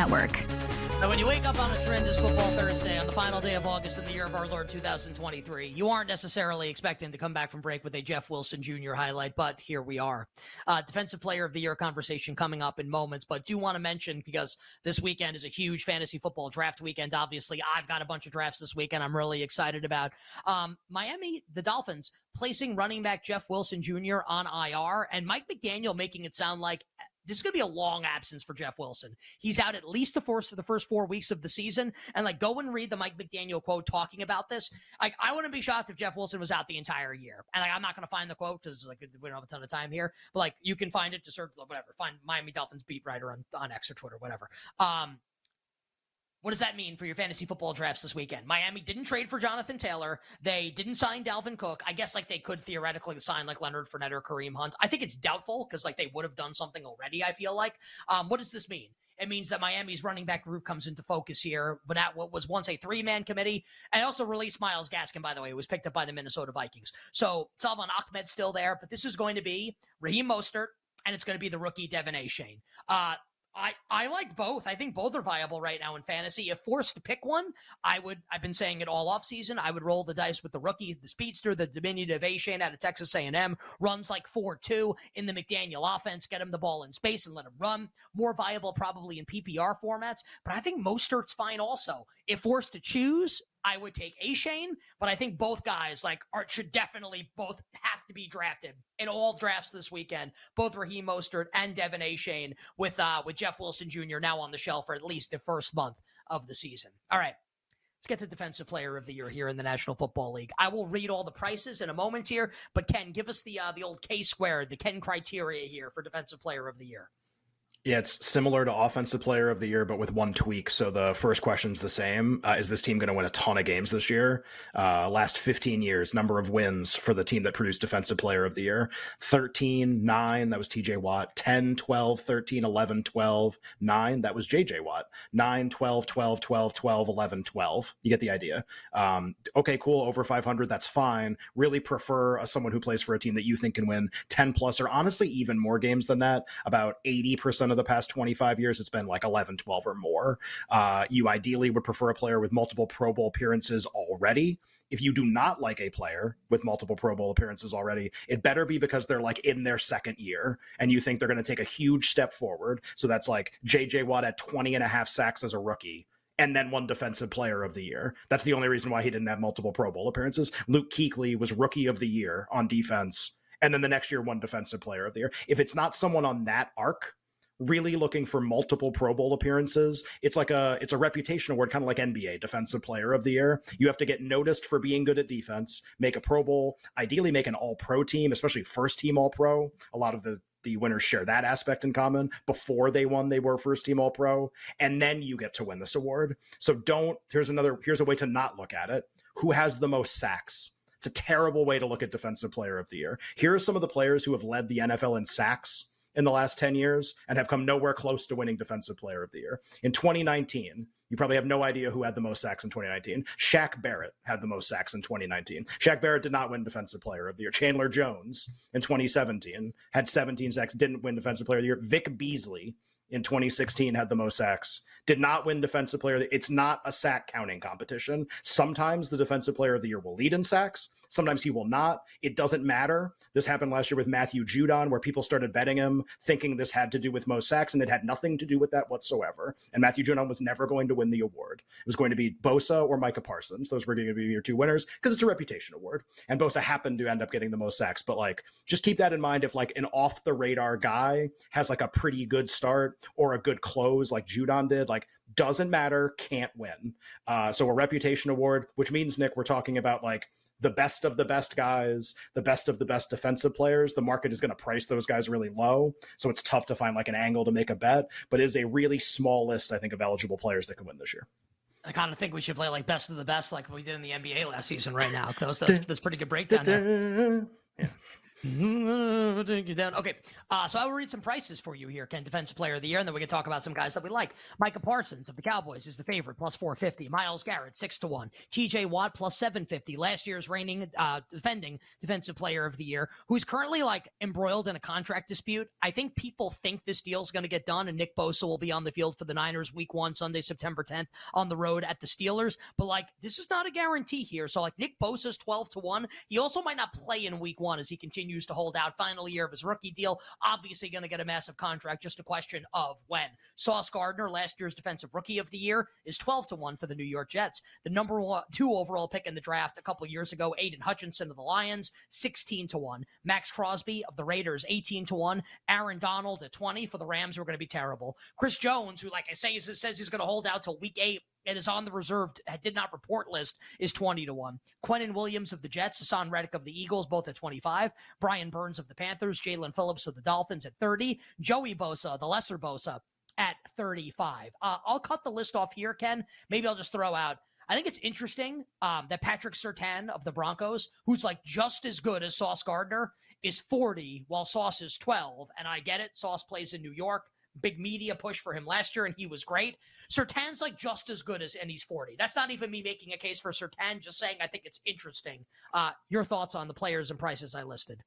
Network. Now, when you wake up on a tremendous football Thursday on the final day of August in the year of our Lord 2023, you aren't necessarily expecting to come back from break with a Jeff Wilson Jr. highlight, but here we are. Uh, Defensive Player of the Year conversation coming up in moments, but do want to mention because this weekend is a huge fantasy football draft weekend. Obviously, I've got a bunch of drafts this weekend I'm really excited about. Um, Miami, the Dolphins, placing running back Jeff Wilson Jr. on IR, and Mike McDaniel making it sound like this is going to be a long absence for Jeff Wilson. He's out at least the first for the first four weeks of the season. And like, go and read the Mike McDaniel quote talking about this. Like, I wouldn't be shocked if Jeff Wilson was out the entire year. And like, I'm not going to find the quote because like we don't have a ton of time here. But like, you can find it to search whatever. Find Miami Dolphins beat writer on on X or Twitter, whatever. Um, what does that mean for your fantasy football drafts this weekend? Miami didn't trade for Jonathan Taylor. They didn't sign Dalvin Cook. I guess like they could theoretically sign like Leonard Fournette or Kareem Hunt. I think it's doubtful because like they would have done something already. I feel like. Um, what does this mean? It means that Miami's running back group comes into focus here, but at what was once a three man committee, and also released Myles Gaskin. By the way, it was picked up by the Minnesota Vikings. So Salvon Ahmed still there, but this is going to be Raheem Mostert, and it's going to be the rookie De'Von Achane. Uh, I, I like both. I think both are viable right now in fantasy. If forced to pick one, I would. I've been saying it all off season. I would roll the dice with the rookie, the speedster, the diminutive Achane out of Texas A&M. Runs like four two in the McDaniel offense. Get him the ball in space and let him run. More viable probably in PPR formats. But I think Mostert's fine also. If forced to choose, I would take Achane, but I think both guys like are should definitely both have to be drafted in all drafts this weekend. Both Raheem Mostert and De'Von Achane with uh with Jeff Wilson Jr. now on the shelf for at least the first month of the season. All right. Let's get the Defensive Player of the Year here in the National Football League. I will read all the prices in a moment here, but Ken, give us the uh, the old K squared, the Ken criteria here for Defensive Player of the Year. Yeah, it's similar to Offensive Player of the Year, but with one tweak. So the first question's the same: uh, Is this team going to win a ton of games this year? Uh, last 15 years, number of wins for the team that produced Defensive Player of the Year: 13, 9. That was T.J. Watt. 10, 12, 13, 11, 12, 9. That was J.J. Watt. 9, 12, 12, 12, 12, 11, 12. You get the idea. Um, okay, cool. Over 500, that's fine. Really prefer uh, someone who plays for a team that you think can win 10 plus, or honestly even more games than that. About 80 percent of the past 25 years, it's been like 11, 12 or more. Uh, you ideally would prefer a player with multiple Pro Bowl appearances already. If you do not like a player with multiple Pro Bowl appearances already, it better be because they're like in their second year and you think they're going to take a huge step forward. So that's like JJ Watt at 20 and a half sacks as a rookie and then won defensive player of the year. That's the only reason why he didn't have multiple Pro Bowl appearances. Luke Kuechly was rookie of the year on defense, and then the next year, won defensive player of the year. If it's not someone on that arc, really looking for multiple Pro Bowl appearances. It's like a it's a reputation award, kind of like NBA Defensive Player of the Year. You have to get noticed for being good at defense, make a Pro Bowl, ideally make an All Pro team, especially first team All Pro. A lot of the the winners share that aspect in common. Before they won, they were first team All Pro, and then you get to win this award. So don't. Here's another. Here's a way to not look at it. Who has the most sacks? It's a terrible way to look at Defensive Player of the Year. Here are some of the players who have led the NFL in sacks in the last 10 years and have come nowhere close to winning Defensive Player of the Year. In 2019, you probably have no idea who had the most sacks in 2019. Shaq Barrett had the most sacks in 2019. Shaq Barrett did not win Defensive Player of the Year. Chandler Jones in 2017 had 17 sacks, didn't win Defensive Player of the Year. Vic Beasley in 2016 had the most sacks. Did not win defensive player. It's not a sack counting competition. Sometimes the defensive player of the year will lead in sacks. Sometimes he will not. It doesn't matter. This happened last year with Matthew Judon, where people started betting him, thinking this had to do with most sacks, and it had nothing to do with that whatsoever. And Matthew Judon was never going to win the award. It was going to be Bosa or Micah Parsons. Those were going to be your two winners because it's a reputation award. And Bosa happened to end up getting the most sacks. But like, just keep that in mind. If like an off the radar guy has like a pretty good start or a good close, like Judon did, like doesn't matter, can't win. Uh, so a reputation award, which means Nick, we're talking about like the best of the best guys, the best of the best defensive players. The market is going to price those guys really low. So it's tough to find like an angle to make a bet, but it is a really small list, I think, of eligible players that can win this year. I kind of think we should play like best of the best, like we did in the NBA last season. Right now, that's, that's, that's pretty good breakdown. There. Yeah. Take you down. Okay, uh, so I will read some prices for you here, Ken, Defensive Player of the Year, and then we can talk about some guys that we like. Micah Parsons of the Cowboys is the favorite, plus 450. Myles Garrett, 6 to 1. TJ Watt, plus 750. Last year's reigning, uh, defending Defensive Player of the Year, who's currently like embroiled in a contract dispute. I think people think this deal's going to get done, and Nick Bosa will be on the field for the Niners week one, Sunday, September 10th, on the road at the Steelers. But like, this is not a guarantee here. So, like, Nick Bosa's 12 to 1. He also might not play in week one as he continues continues to hold out. Final year of his rookie deal. Obviously, going to get a massive contract. Just a question of when. Sauce Gardner, last year's defensive rookie of the year, is 12 to 1 for the New York Jets. The number one, two overall pick in the draft a couple years ago, Aidan Hutchinson of the Lions, 16 to 1. Maxx Crosby of the Raiders, 18 to 1. Aaron Donald at 20 for the Rams, who are going to be terrible. Chris Jones, who, like I say, says he's going to hold out till week eight and is on the reserved did not report list is 20 to 1. Quinnen Williams of the Jets, Haason Reddick of the Eagles, both at 25. Brian Burns of the Panthers, Jaelan Phillips of the Dolphins at 30. Joey Bosa, the lesser Bosa, at 35. Uh, I'll cut the list off here, Ken. Maybe I'll just throw out. I think it's interesting um, that Patrick Surtain of the Broncos, who's like just as good as Sauce Gardner, is 40 while Sauce is 12. And I get it. Sauce plays in New York big media push for him last year, and he was great. Surtain's like just as good as, and he's 40. That's not even me making a case for Surtain, just saying I think it's interesting. Uh, your thoughts on the players and prices I listed?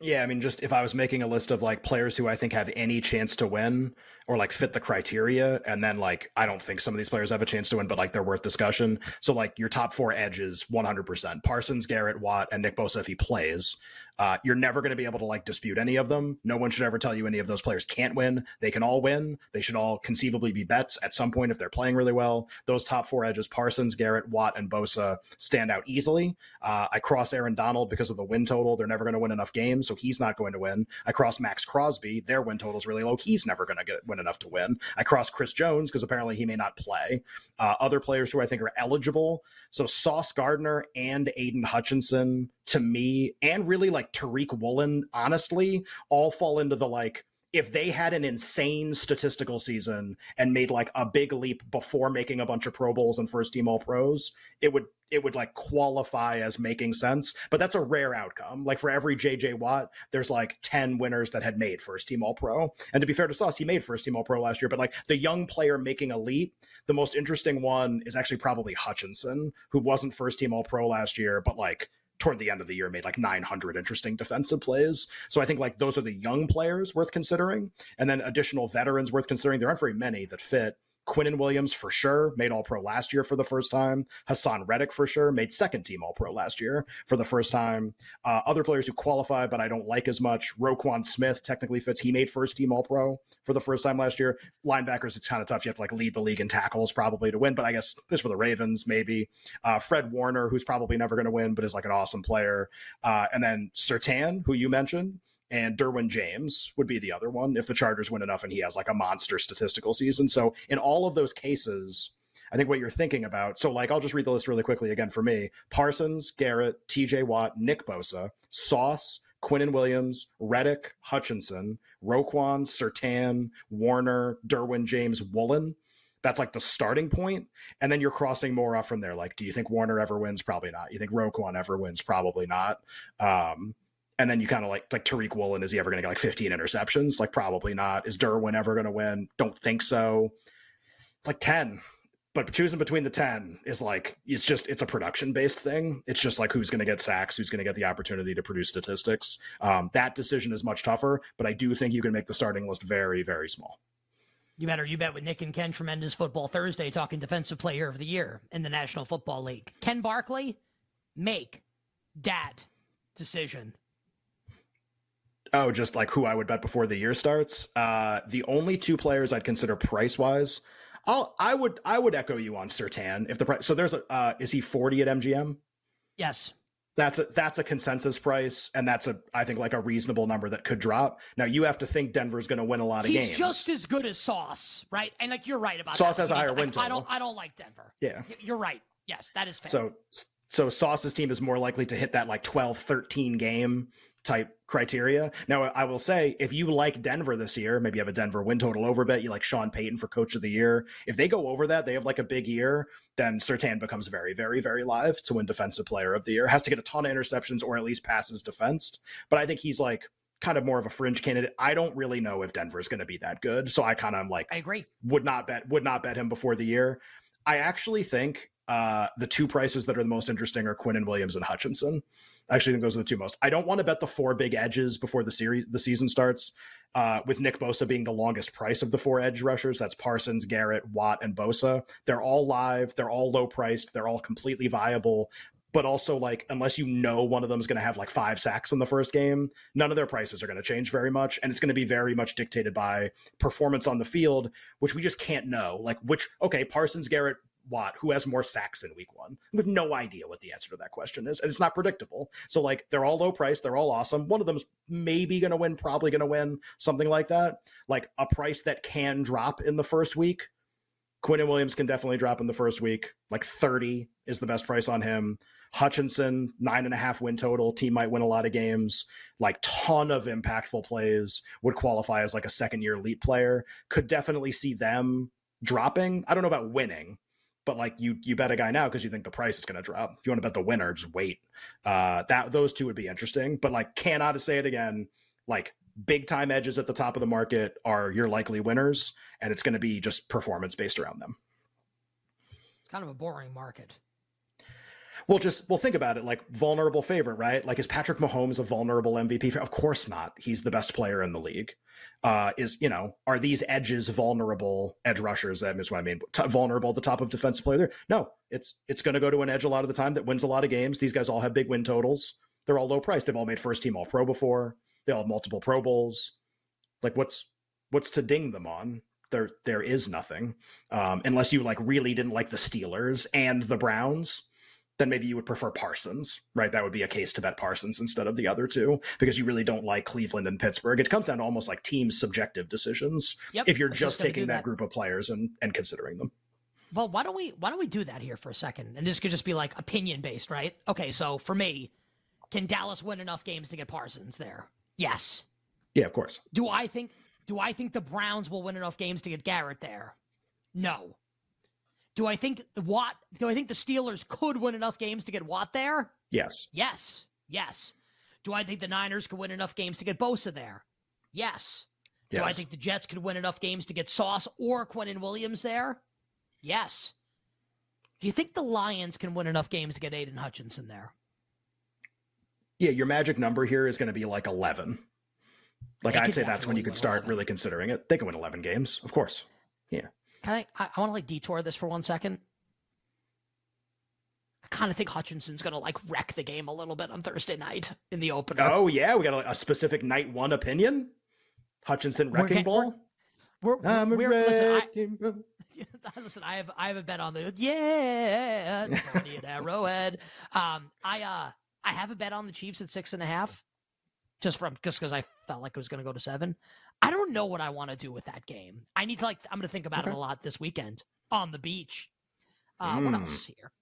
Yeah, I mean, just if I was making a list of like players who I think have any chance to win or like fit the criteria, and then like I don't think some of these players have a chance to win, but like they're worth discussion. So like your top four edges, 100%. Parsons, Garrett, Watt, and Nick Bosa if he plays. Uh, you're never going to be able to like dispute any of them. No one should ever tell you any of those players can't win. They can all win. They should all conceivably be bets at some point if they're playing really well. Those top four edges, Parsons, Garrett, Watt, and Bosa, stand out easily. Uh, I cross Aaron Donald because of the win total. They're never going to win enough games, so he's not going to win. I cross Maxx Crosby. Their win total is really low. He's never going to get win enough to win. I cross Chris Jones because apparently he may not play. Uh, other players who I think are eligible. So Sauce Gardner and Aidan Hutchinson to me, and really like Tariq Woolen, honestly, all fall into the like if they had an insane statistical season and made like a big leap before making a bunch of Pro Bowls and first team All Pros, it would it would like qualify as making sense. But that's a rare outcome. Like for every JJ Watt, there's like 10 winners that had made first team All Pro. And to be fair to Sauce, he made first team All Pro last year. But like the young player making a leap, the most interesting one is actually probably Hutchinson, who wasn't first team All Pro last year, but like toward the end of the year made like 900 interesting defensive plays. So I think like those are the young players worth considering. And then additional veterans worth considering. There aren't very many that fit. Quinnen Williams for sure made All Pro last year for the first time. Haason Reddick for sure made second team All Pro last year for the first time. Uh, other players who qualify but I don't like as much. Roquan Smith technically fits. He made first team All Pro for the first time last year. Linebackers, it's kind of tough. You have to like lead the league in tackles probably to win, but I guess just for the Ravens maybe. Uh, Fred Warner, who's probably never going to win, but is like an awesome player. Uh, and then Surtain, who you mentioned and Derwin James would be the other one if the Chargers win enough and he has like a monster statistical season. So in all of those cases, I think what you're thinking about. So like I'll just read the list really quickly again for me. Parsons, Garrett, TJ Watt, Nick Bosa, Sauce, Quinnen Williams, Reddick, Hutchinson, Roquan, Surtain, Warner, Derwin James, Woolen. That's like the starting point. And then you're crossing more off from there. Like, do you think Warner ever wins? Probably not. You think Roquan ever wins? Probably not. Um, and then you kind of like like Tariq Woolen, is he ever going to get like 15 interceptions? Like probably not. Is Derwin ever going to win? Don't think so. It's like 10. But choosing between the 10 is like it's just it's a production based thing. It's just like who's going to get sacks, who's going to get the opportunity to produce statistics. Um, that decision is much tougher, but I do think you can make the starting list very very small. You better you bet with Nick and Ken tremendous football Thursday talking defensive player of the year in the National Football League. Ken Barkley, make that decision Oh, just like who I would bet before the year starts. Uh, the only two players I'd consider price wise, I'll I would I would echo you on Surtain if the price. So there's a uh, is he forty at MGM? Yes. That's a that's a consensus price, and that's a I think like a reasonable number that could drop. Now you have to think Denver's going to win a lot of He's games. He's just as good as Sauce, right? And like you're right about Sauce that. has a higher win total. I don't I don't like Denver. Yeah, you're right. Yes, that is fair. So so Sauce's team is more likely to hit that like 12, 13 game type criteria. Now, I will say, if you like Denver this year, maybe you have a Denver win total over bet, you like Sean Payton for coach of the year. If they go over that, they have like a big year, then Surtain becomes very, very, very live to win defensive player of the year. Has to get a ton of interceptions or at least passes defensed. But I think he's like kind of more of a fringe candidate. I don't really know if Denver's going to be that good. So I kind of like, I agree. Would not bet, would not bet him before the year. I actually think uh, the two prices that are the most interesting are Quinnen Williams and Hutchinson. I actually think those are the two most. I don't want to bet the four big edges before the series the season starts. Uh, with Nick Bosa being the longest price of the four edge rushers, that's Parsons, Garrett, Watt, and Bosa. They're all live. They're all low priced. They're all completely viable. But also, like, unless you know one of them is going to have like five sacks in the first game, none of their prices are going to change very much. And it's going to be very much dictated by performance on the field, which we just can't know. Like, which, okay, Parsons, Garrett, Watt, who has more sacks in week one? We have no idea what the answer to that question is, and it's not predictable. So, like, they're all low price, they're all awesome. One of them's maybe going to win, probably going to win, something like that. Like a price that can drop in the first week. Quinnen Williams can definitely drop in the first week. Like 30 is the best price on him. Hutchinson, nine and a half win total. Team might win a lot of games. Like ton of impactful plays would qualify as like a second year elite player. Could definitely see them dropping. I don't know about winning, but like you you bet a guy now because you think the price is going to drop. If you want to bet the winner, just wait. Uh, that those two would be interesting, but like cannot say it again. Like big time edges at the top of the market are your likely winners, and it's going to be just performance based around them. It's kind of a boring market. Well, just well, think about it. Like vulnerable favorite, right? Like is Patrick Mahomes a vulnerable MVP? Of course not. He's the best player in the league uh, is you know are these edges vulnerable edge rushers? That is what I mean. T- vulnerable the top of defensive player. There, no, it's it's going to go to an edge a lot of the time that wins a lot of games. These guys all have big win totals. They're all low priced. They've all made first team All Pro before. They all have multiple Pro Bowls. Like what's what's to ding them on? There there is nothing um, unless you like really didn't like the Steelers and the Browns then maybe you would prefer Parsons, right? That would be a case to bet Parsons instead of the other two because you really don't like Cleveland and Pittsburgh. It comes down to almost like team subjective decisions yep, if you're just taking that, that group of players and, and considering them. Well, why don't we why don't we do that here for a second? And this could just be like opinion based, right? Okay, so for me, can Dallas win enough games to get Parsons there? Yes. Yeah, of course. Do I think do I think the Browns will win enough games to get Garrett there? No. Do I think Watt? Do I think the Steelers could win enough games to get Watt there? Yes. Yes. Yes. Do I think the Niners could win enough games to get Bosa there? Yes. yes. Do I think the Jets could win enough games to get Sauce or Quinnen Williams there? Yes. Do you think the Lions can win enough games to get Aidan Hutchinson there? Yeah, your magic number here is going to be like 11. Like, I'd say that's when you could start 11. really considering it. They can win 11 games, of course. Yeah. Can I? I, I want to like detour this for one second. I kind of think Hutchinson's going to like wreck the game a little bit on Thursday night in the opener. Oh yeah, we got a, a specific night one opinion. Hutchinson wrecking we're, ball. We're, we're, I'm we're listen, I, listen. I have I have a bet on the yeah, Arrowhead. Um, I uh I have a bet on the Chiefs at six and a half, just from just because I felt like it was going to go to seven. I don't know what I want to do with that game. I need to like. I'm going to think about okay. it a lot this weekend on the beach. Uh, mm. What else here?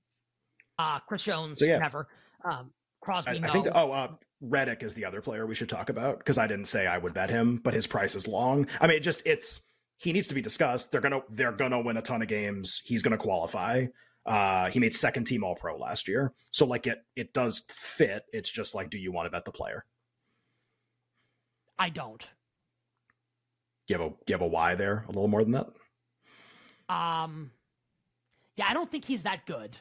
Uh, Chris Jones, so, yeah. never. Um, Crosby, I, no. I think. The, oh, uh, Reddick is the other player we should talk about because I didn't say I would bet him, but his price is long. I mean, it just it's he needs to be discussed. They're gonna they're gonna win a ton of games. He's gonna qualify. Uh, he made second team All Pro last year, so like it it does fit. It's just like, do you want to bet the player? I don't you have a you have a why there a little more than that? Um, yeah, I don't think he's that good.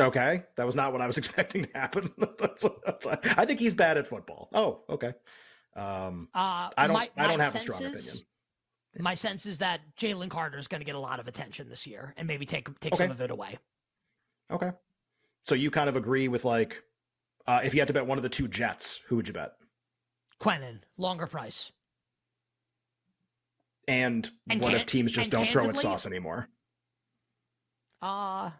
Okay, that was not what I was expecting to happen. that's, that's, I think he's bad at football. Oh, okay. Um, uh, I don't. My, I don't have a strong opinion. My sense is that Jalen Carter is going to get a lot of attention this year, and maybe take take okay. some of it away. Okay. So you kind of agree with like, uh, if you had to bet one of the two Jets, who would you bet? Quinnen, longer price. And, and what if teams just don't throw at sauce anymore? Uh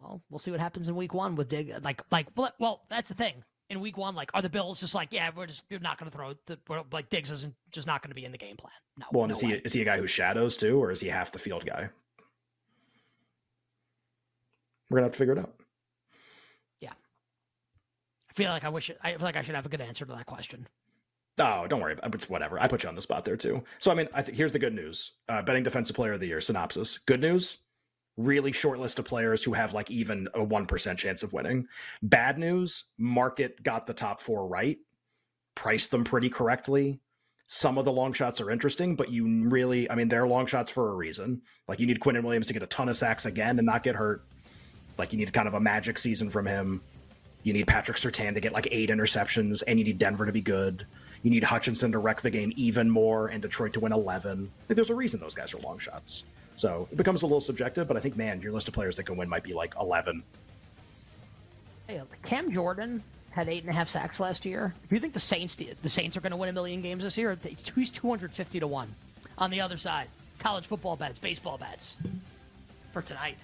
well, we'll see what happens in week one with Dig. Like, like, well, that's the thing. In week one, like, are the Bills just like, yeah, we're just we're not going to throw the like Diggs isn't just not going to be in the game plan. No. Well, no is he is he a guy who shadows too, or is he half the field guy? We're gonna have to figure it out. Feel like I wish I feel like I should have a good answer to that question. Oh, don't worry. It's whatever. I put you on the spot there too. So I mean, I think here's the good news. Uh, betting defensive player of the year synopsis. Good news. Really short list of players who have like even a one percent chance of winning. Bad news. Market got the top four right. Priced them pretty correctly. Some of the long shots are interesting, but you really, I mean, they're long shots for a reason. Like you need Quinnen Williams to get a ton of sacks again and not get hurt. Like you need kind of a magic season from him. You need Patrick Surtain to get like eight interceptions, and you need Denver to be good. You need Hutchinson to wreck the game even more, and Detroit to win 11. Like, there's a reason those guys are long shots. So it becomes a little subjective, but I think, man, your list of players that can win might be like 11. Hey, Cam Jordan had eight and a half sacks last year. If you think the Saints the Saints are going to win a million games this year, he's 250 to one. On the other side, college football bets, baseball bets for tonight.